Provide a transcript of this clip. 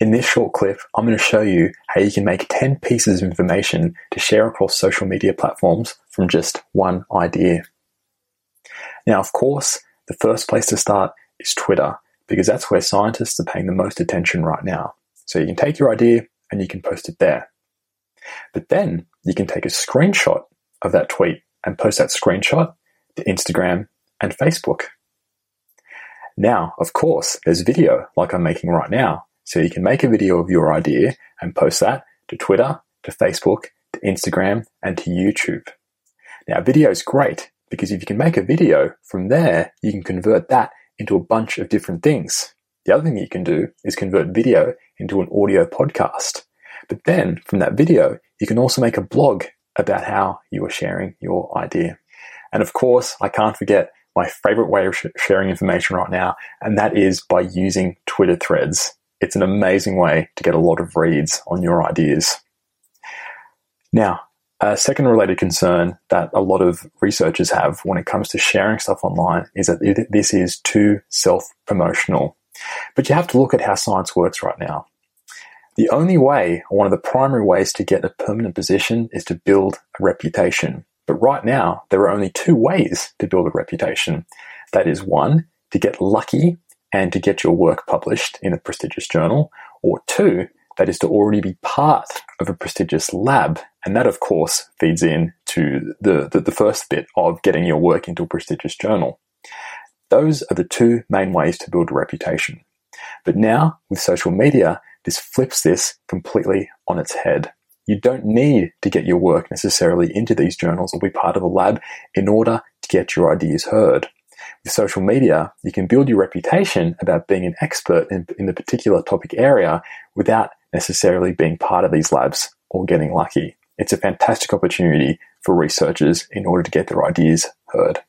In this short clip, I'm going to show you how you can make 10 pieces of information to share across social media platforms from just one idea. Now, of course, the first place to start is Twitter, because that's where scientists are paying the most attention right now. So you can take your idea and you can post it there. But then you can take a screenshot of that tweet and post that screenshot to Instagram and Facebook. Now, of course, there's video like I'm making right now. So you can make a video of your idea and post that to Twitter, to Facebook, to Instagram, and to YouTube. Now, video is great because if you can make a video from there, you can convert that into a bunch of different things. The other thing you can do is convert video into an audio podcast. But then from that video, you can also make a blog about how you are sharing your idea. And of course, I can't forget my favorite way of sh- sharing information right now, and that is by using Twitter threads. It's an amazing way to get a lot of reads on your ideas. Now, a second related concern that a lot of researchers have when it comes to sharing stuff online is that this is too self promotional. But you have to look at how science works right now. The only way, or one of the primary ways to get a permanent position is to build a reputation. But right now, there are only two ways to build a reputation. That is one, to get lucky and to get your work published in a prestigious journal, or two, that is to already be part of a prestigious lab. And that, of course, feeds in to the, the, the first bit of getting your work into a prestigious journal. Those are the two main ways to build a reputation. But now, with social media, this flips this completely on its head. You don't need to get your work necessarily into these journals or be part of a lab in order to get your ideas heard. With social media, you can build your reputation about being an expert in, in the particular topic area without necessarily being part of these labs or getting lucky. It's a fantastic opportunity for researchers in order to get their ideas heard.